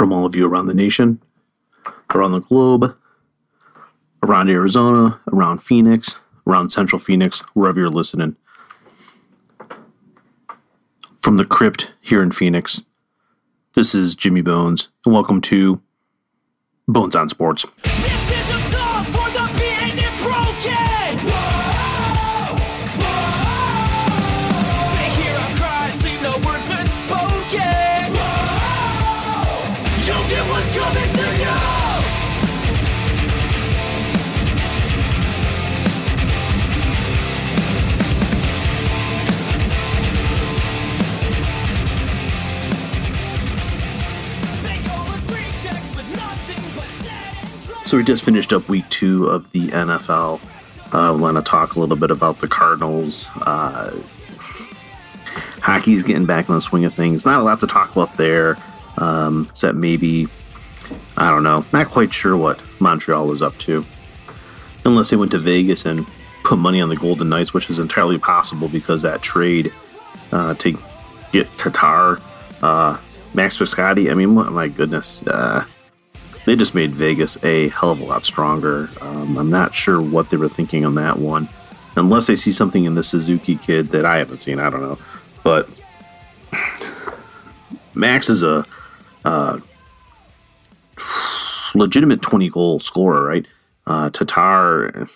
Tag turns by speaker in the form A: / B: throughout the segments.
A: from all of you around the nation, around the globe, around Arizona, around Phoenix, around Central Phoenix, wherever you're listening. From the crypt here in Phoenix, this is Jimmy Bones, and welcome to Bones on Sports. So we just finished up week two of the NFL. Uh, want to talk a little bit about the Cardinals. Uh, hockey's getting back in the swing of things. Not a lot to talk about there, um, except maybe I don't know. Not quite sure what Montreal is up to, unless they went to Vegas and put money on the Golden Knights, which is entirely possible because that trade uh, to get Tatar, uh, Max Piscotti. I mean, my goodness. They just made Vegas a hell of a lot stronger. Um, I'm not sure what they were thinking on that one, unless they see something in the Suzuki kid that I haven't seen. I don't know, but Max is a uh, legitimate 20 goal scorer, right? Uh, Tatar,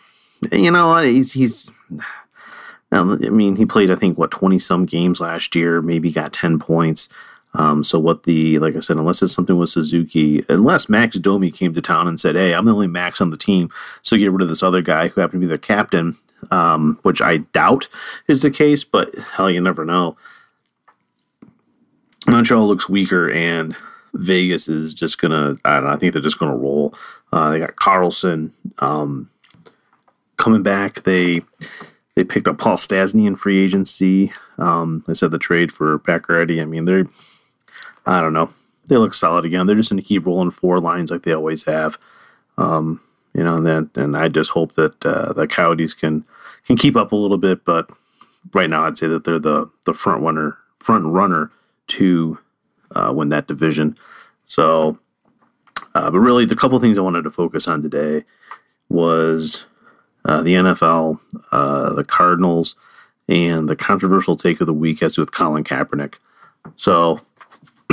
A: you know, he's he's. I mean, he played I think what 20 some games last year, maybe got 10 points. Um, so what the like I said, unless it's something with Suzuki, unless Max Domi came to town and said, "Hey, I'm the only Max on the team, so get rid of this other guy who happened to be their captain," um, which I doubt is the case, but hell, you never know. Montreal looks weaker, and Vegas is just gonna. I don't know. I think they're just gonna roll. Uh, they got Karlsson um, coming back. They they picked up Paul Stastny in free agency. Um, they said the trade for Pacioretty. I mean, they're I don't know. They look solid again. They're just going to keep rolling four lines like they always have. Um, you know, and then and I just hope that uh, the Coyotes can can keep up a little bit. But right now, I'd say that they're the the front runner front runner to uh, win that division. So, uh, but really, the couple things I wanted to focus on today was uh, the NFL, uh, the Cardinals, and the controversial take of the week has to with Colin Kaepernick. So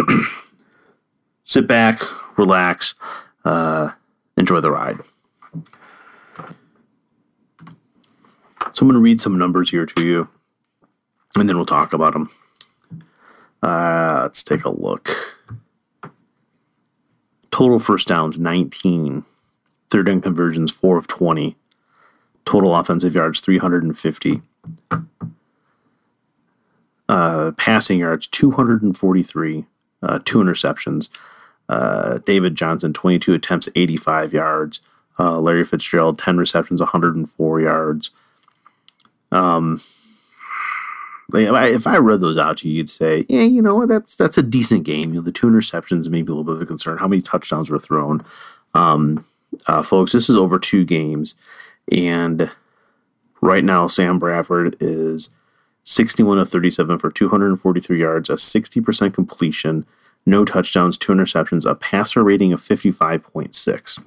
A: sit back, relax, uh, enjoy the ride. So I'm going to read some numbers here to you, and then we'll talk about them. Uh, let's take a look. Total first downs 19, third down conversions 4 of 20, total offensive yards 350 uh, passing yards 243 uh, two interceptions uh, david johnson 22 attempts 85 yards uh, larry fitzgerald 10 receptions 104 yards um, like, if I- if I read those out to you, you'd say, "Yeah, you know what? That's that's a decent game. You know, the two interceptions maybe a little bit of a concern. How many touchdowns were thrown, um, uh, folks? This is over two games, and right now Sam Bradford is 61 of 37 for 243 yards, a 60% completion, no touchdowns, two interceptions, a passer rating of 55.6.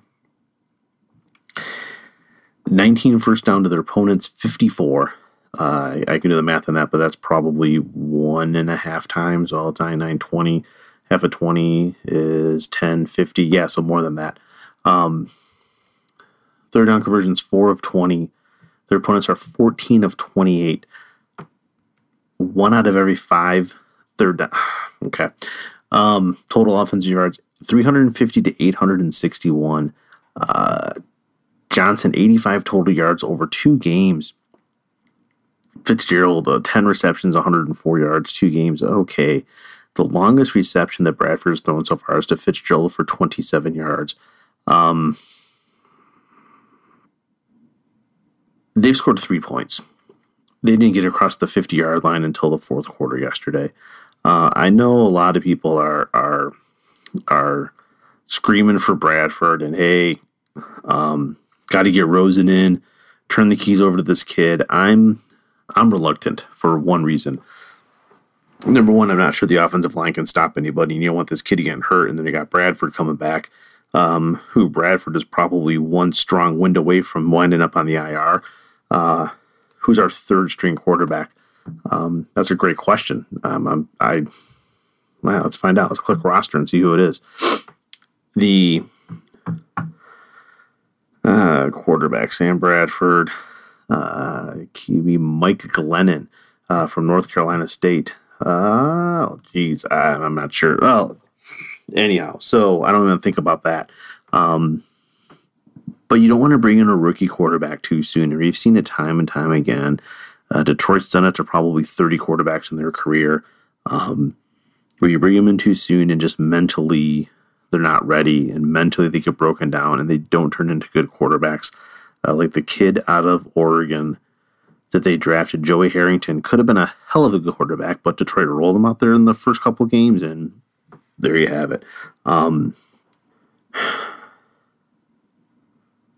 A: 19 first down to their opponents, 54. Uh, I can do the math on that, but that's probably one and a half times all time, 920. Half of 20 is 10, 50. Yeah, so more than that. Um, third down conversions, 4 of 20. Their opponents are 14 of 28 one out of every five third down. Okay. Um, total offensive yards 350 to 861. Uh, Johnson 85 total yards over two games. Fitzgerald uh, 10 receptions, 104 yards, two games. Okay. The longest reception that Bradford has thrown so far is to Fitzgerald for 27 yards. Um, they've scored three points they didn't get across the 50 yard line until the fourth quarter yesterday. Uh, I know a lot of people are are are screaming for Bradford and hey, um, got to get Rosen in, turn the keys over to this kid. I'm I'm reluctant for one reason. number one, I'm not sure the offensive line can stop anybody. And you don't want this kid getting hurt, and then you got Bradford coming back, um, who Bradford is probably one strong wind away from winding up on the IR. Uh, who's our third string quarterback? Um, that's a great question. Um, I well, let's find out. Let's click roster and see who it is. The uh, quarterback Sam Bradford, uh, QB Mike Glennon uh, from North Carolina State. Oh, geez, I, I'm not sure. Well, anyhow, so I don't even think about that. Um, but you don't want to bring in a rookie quarterback too soon. And we've seen it time and time again. Uh, Detroit's done it to probably 30 quarterbacks in their career, um, where you bring them in too soon and just mentally they're not ready and mentally they get broken down and they don't turn into good quarterbacks. Uh, like the kid out of Oregon that they drafted, Joey Harrington, could have been a hell of a good quarterback, but Detroit rolled him out there in the first couple games, and there you have it. Um,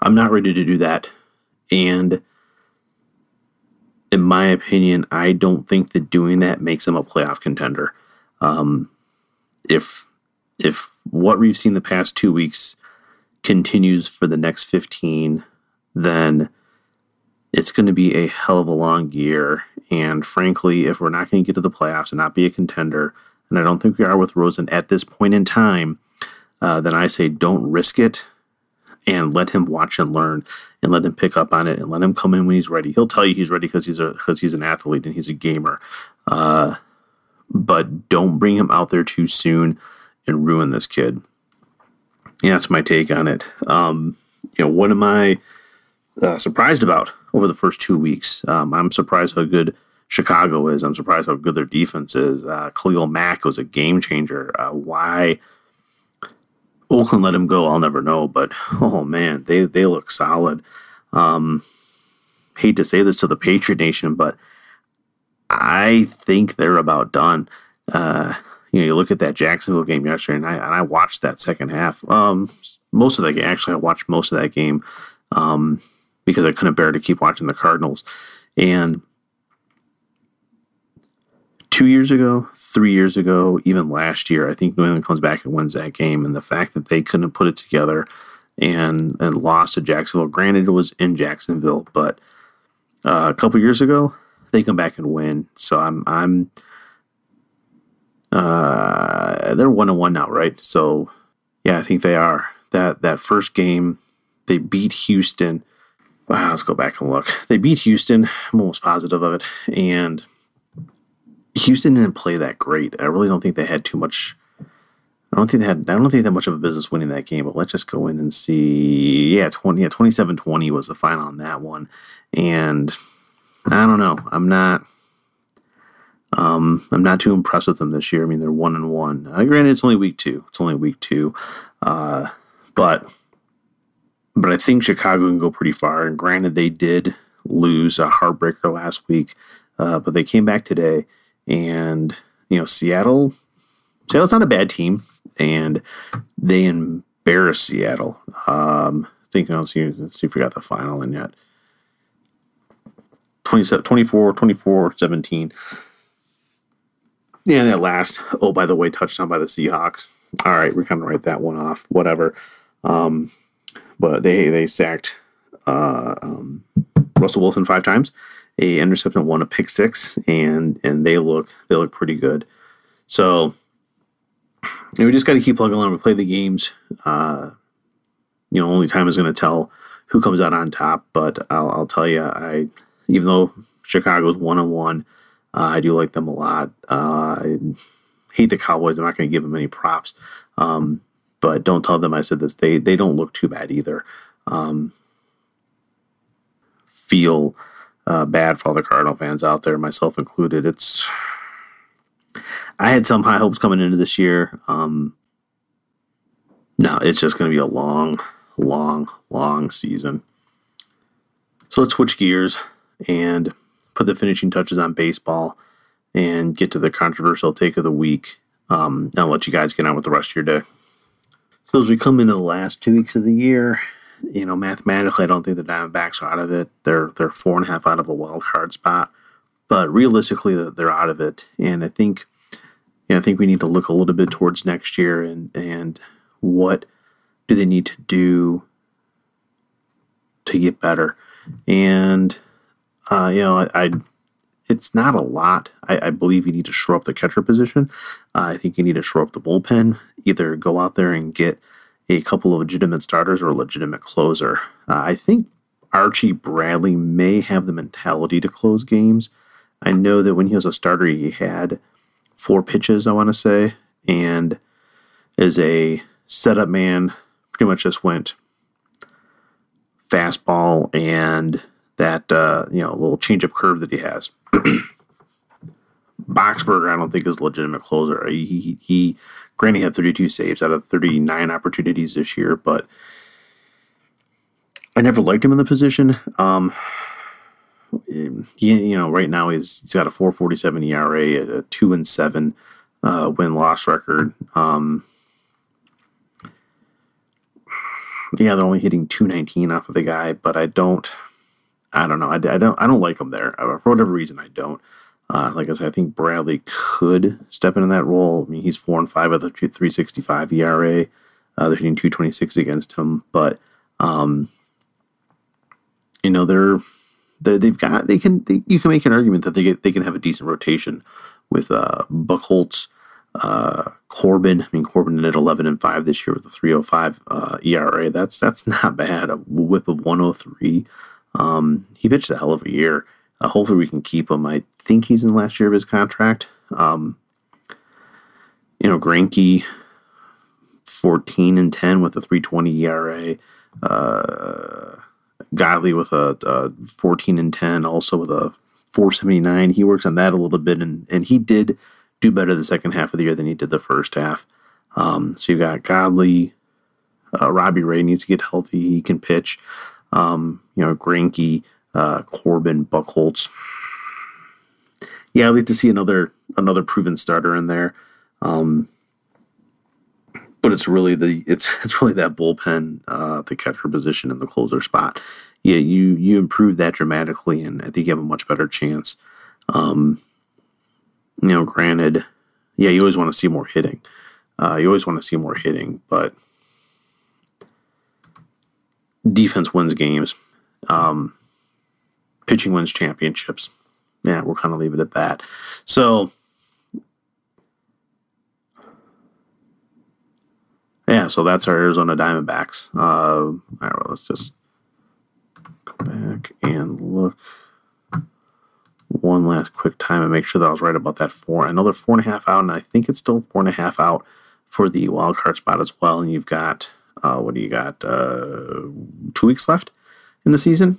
A: I'm not ready to do that. And in my opinion, I don't think that doing that makes him a playoff contender. Um, if if what we've seen the past two weeks continues for the next 15, then it's going to be a hell of a long year. And frankly, if we're not going to get to the playoffs and not be a contender, and I don't think we are with Rosen at this point in time, uh, then I say don't risk it and let him watch and learn and let him pick up on it and let him come in when he's ready. He'll tell you he's ready because he's a because he's an athlete and he's a gamer. Uh, but don't bring him out there too soon and ruin this kid. Yeah, that's my take on it. Um, you know, what am I uh, surprised about over the first two weeks? Um, I'm surprised how good Chicago is. I'm surprised how good their defense is. Uh, Khalil Mack was a game changer. Uh, why Oakland let him go, I'll never know. But oh man, they they look solid. Um, hate to say this to the Patriot Nation, but I think they're about done. Uh, you know, you look at that Jacksonville game yesterday, and I, and I watched that second half. Um, most of that game, actually, I watched most of that game um, because I couldn't bear to keep watching the Cardinals. And two years ago, three years ago, even last year, I think New England comes back and wins that game. And the fact that they couldn't put it together and and lost to Jacksonville, granted it was in Jacksonville, but uh, a couple years ago they come back and win. So I'm I'm uh, they're one and one now, right? So yeah, I think they are. That that first game they beat Houston. Wow, let's go back and look. They beat Houston. I'm almost positive of it, and Houston didn't play that great. I really don't think they had too much. I don't think they had. I don't think had much of a business winning that game. But let's just go in and see. Yeah, twenty. Yeah, 27-20 was the final on that one, and I don't know. I'm not. Um, I'm not too impressed with them this year. I mean, they're one and one. Uh, granted, it's only week two. It's only week two, uh, but but I think Chicago can go pretty far. And granted, they did lose a heartbreaker last week, uh, but they came back today. And you know, Seattle, Seattle's not a bad team, and they embarrass Seattle. Um, I think see, let's see if we got the final in yet. 27, 24, 24, 17. Yeah, that last, oh, by the way, touchdown by the Seahawks. All right, we're kind of write that one off, whatever. Um, but they they sacked uh, um, Russell Wilson five times, a interception, one a pick six, and and they look they look pretty good. So you know, we just got to keep plugging along. We play the games. Uh, you know, only time is going to tell who comes out on top. But I'll, I'll tell you, I even though Chicago's one on one, I do like them a lot. Uh, I hate the Cowboys. I'm not going to give them any props. Um, but don't tell them I said this. They they don't look too bad either. Um, feel uh, bad for all the Cardinal fans out there, myself included. It's I had some high hopes coming into this year. Um, no, it's just going to be a long, long, long season. So let's switch gears and put the finishing touches on baseball and get to the controversial take of the week. Um, I'll let you guys get on with the rest of your day. So as we come into the last two weeks of the year, you know, mathematically, I don't think the Diamondbacks are out of it. They're they're four and a half out of a wild card spot, but realistically, they're out of it. And I think yeah, I think we need to look a little bit towards next year and and what do they need to do to get better. And uh, you know, I, I it's not a lot. I, I, believe you need to shore up the catcher position. Uh, I think you need to shore up the bullpen. Either go out there and get a couple of legitimate starters or a legitimate closer. Uh, I think Archie Bradley may have the mentality to close games. I know that when he was a starter, he had four pitches, I want to say, and as a setup man, pretty much just went fastball and that uh, you know little change up curve that he has. Boxberger, I don't think is a legitimate closer. He, he, granted had 32 saves out of 39 opportunities this year, but I never liked him in the position. Um, he, you know, right now he's he's got a 4.47 ERA, a two and seven uh, win loss record. Um, yeah, they're only hitting 219 off of the guy, but I don't, I don't know, I, I don't, I don't like him there uh, for whatever reason. I don't. Uh, like I said, I think Bradley could step into that role. I mean, he's four and five with a 365 ERA. Uh, they're hitting 226 against him, but um, you know they're, they they've got they can they, you can make an argument that they get they can have a decent rotation with uh, uh, Corbin. I mean Corbin at 11 and five this year with a 305 uh, ERA. That's that's not bad. A WHIP of 103. Um, he pitched a hell of a year. Uh, hopefully we can keep him. I think he's in the last year of his contract. Um, you know, Greinke, 14 and 10 with a 320 ERA. Uh, Godley with a, a 14 and 10, also with a 479. He works on that a little bit, and, and he did do better the second half of the year than he did the first half. Um, so you've got Godley, uh, Robbie Ray needs to get healthy. He can pitch. Um, you know, Greinke, uh, Corbin, Buchholz. Yeah, I'd like to see another another proven starter in there. Um, but it's really the it's it's really that bullpen, uh, the catcher position and the closer spot. Yeah, you you improve that dramatically, and I think you have a much better chance. Um, you know, granted, yeah, you always want to see more hitting. Uh, you always want to see more hitting, but defense wins games. Um, pitching wins championships. Yeah, we'll kind of leave it at that. So, yeah, so that's our Arizona Diamondbacks. Uh, all right, well, let's just go back and look one last quick time and make sure that I was right about that four. Another four and a half out, and I think it's still four and a half out for the wild card spot as well. And you've got uh, what do you got? Uh, two weeks left in the season.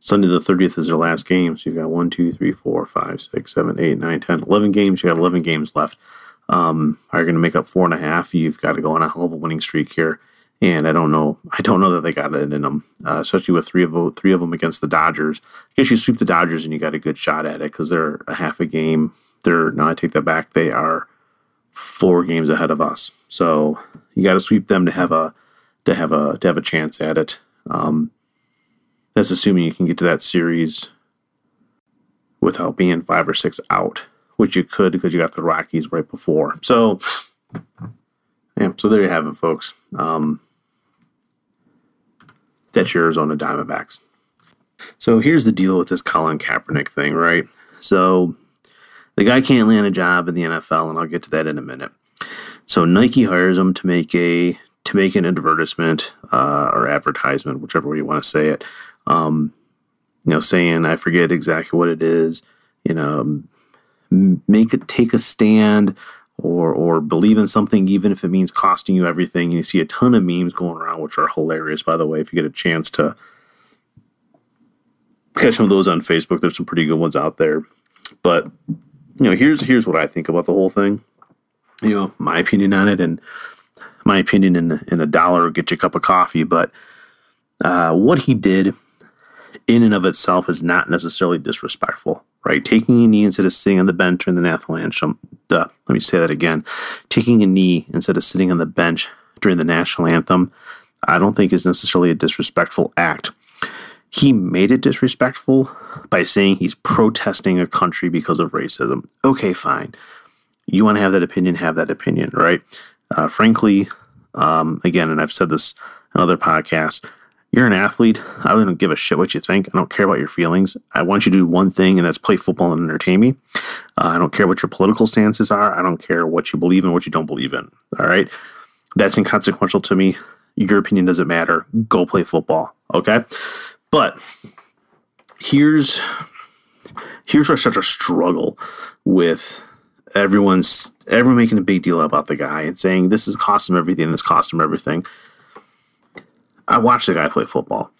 A: Sunday the 30th is their last game. So you've got 1, 2, 3, 4, 5, 6, 7, 8, 9, 10, 11 games. You got 11 games left. Um, are you going to make up four and a half? You've got to go on a hell of a winning streak here. And I don't know. I don't know that they got it in them, uh, especially with three of three of them against the Dodgers. I guess you sweep the Dodgers and you got a good shot at it because they're a half a game. They're no, I take that back. They are four games ahead of us. So you got to sweep them to have a to have a to have a chance at it. Um, that's assuming you can get to that series without being five or six out, which you could because you got the Rockies right before. So, yeah, so there you have it, folks. Um, that's your Arizona Diamondbacks. So here's the deal with this Colin Kaepernick thing, right? So the guy can't land a job in the NFL, and I'll get to that in a minute. So Nike hires him to make a to make an advertisement uh, or advertisement, whichever way you want to say it, um, you know, saying I forget exactly what it is, you know, make it take a stand or or believe in something even if it means costing you everything. And you see a ton of memes going around, which are hilarious, by the way. If you get a chance to catch some of those on Facebook, there's some pretty good ones out there. But you know, here's here's what I think about the whole thing. You know, my opinion on it, and my opinion in in a dollar get you a cup of coffee. But uh, what he did in and of itself is not necessarily disrespectful, right? Taking a knee instead of sitting on the bench during the national anthem. Duh, let me say that again. Taking a knee instead of sitting on the bench during the national anthem, I don't think is necessarily a disrespectful act. he made it disrespectful by saying he's protesting a country because of racism. Okay, fine. You want to have that opinion, have that opinion, right? Uh, frankly, um, again, and I've said this in other podcasts, you're an athlete. I don't give a shit what you think. I don't care about your feelings. I want you to do one thing, and that's play football and entertain me. Uh, I don't care what your political stances are. I don't care what you believe in, what you don't believe in. All right. That's inconsequential to me. Your opinion doesn't matter. Go play football. Okay. But here's here's where I start to struggle with everyone's everyone making a big deal about the guy and saying this is cost him everything, this cost him everything. I watched the guy play football.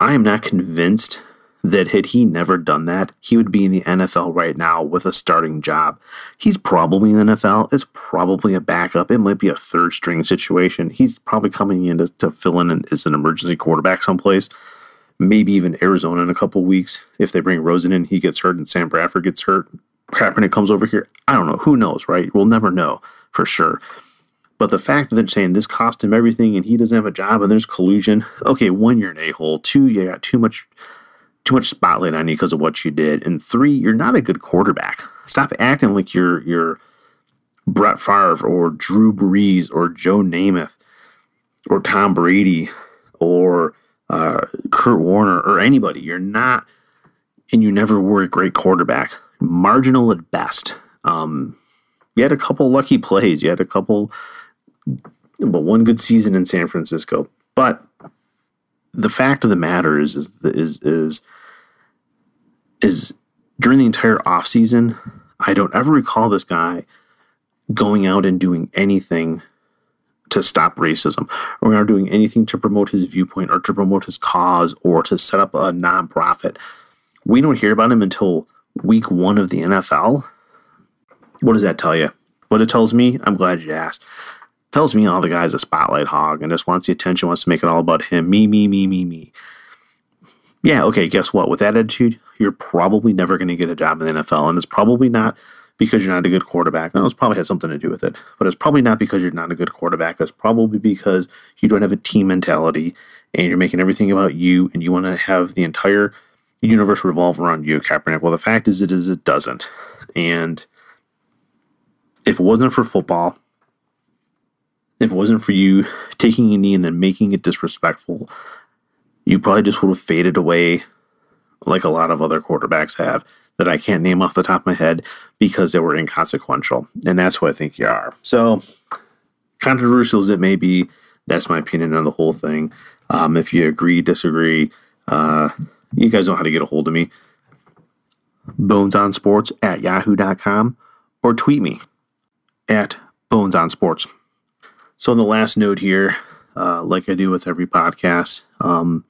A: I am not convinced that had he never done that, he would be in the NFL right now with a starting job. He's probably in the NFL. It's probably a backup. It might be a third string situation. He's probably coming in to, to fill in as an emergency quarterback someplace. Maybe even Arizona in a couple weeks. If they bring Rosen in, he gets hurt and Sam Bradford gets hurt. Kaepernick comes over here. I don't know. Who knows, right? We'll never know for sure. But the fact that they're saying this cost him everything and he doesn't have a job and there's collusion. Okay, one, you're an a hole. Two, you got too much too much spotlight on you because of what you did. And three, you're not a good quarterback. Stop acting like you're you're Brett Favre or Drew Brees or Joe Namath or Tom Brady or uh, Kurt Warner or anybody. You're not, and you never were a great quarterback. Marginal at best. Um, you had a couple lucky plays. You had a couple, but one good season in San Francisco. But the fact of the matter is, is, is, is, is during the entire offseason, I don't ever recall this guy going out and doing anything to stop racism or not doing anything to promote his viewpoint or to promote his cause or to set up a nonprofit. We don't hear about him until week one of the NFL. What does that tell you? What it tells me, I'm glad you asked. Tells me all the guy's a spotlight hog and just wants the attention, wants to make it all about him. Me, me, me, me, me. Yeah, okay, guess what? With that attitude, you're probably never going to get a job in the NFL. And it's probably not because you're not a good quarterback. No, it's probably has something to do with it. But it's probably not because you're not a good quarterback. It's probably because you don't have a team mentality and you're making everything about you and you want to have the entire universe revolve around you, Kaepernick. Well, the fact is, it is it doesn't. And if it wasn't for football, if it wasn't for you taking a knee and then making it disrespectful, you probably just would have faded away like a lot of other quarterbacks have that I can't name off the top of my head because they were inconsequential. And that's what I think you are. So, controversial as it may be, that's my opinion on the whole thing. Um, if you agree, disagree, uh, you guys know how to get a hold of me. Bones on Sports at yahoo.com or tweet me at Bones on Sports. So, on the last note here, uh, like I do with every podcast, um,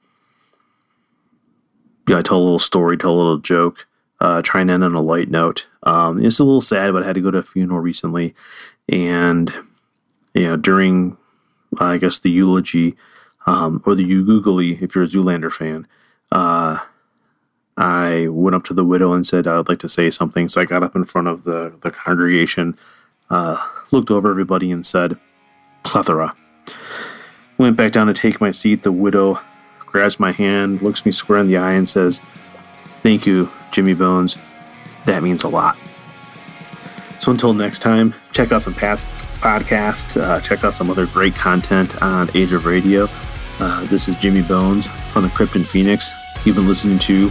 A: yeah, I tell a little story, tell a little joke, uh, trying to end on a light note. Um, it's a little sad, but I had to go to a funeral recently, and you know, during uh, I guess the eulogy um, or the you googly, if you're a Zoolander fan, uh, I went up to the widow and said I would like to say something. So I got up in front of the the congregation, uh, looked over everybody, and said, "Plethora." Went back down to take my seat. The widow grabs my hand, looks me square in the eye, and says, Thank you, Jimmy Bones. That means a lot. So until next time, check out some past podcasts, uh, check out some other great content on Age of Radio. Uh, this is Jimmy Bones from the Crypt in Phoenix. You've been listening to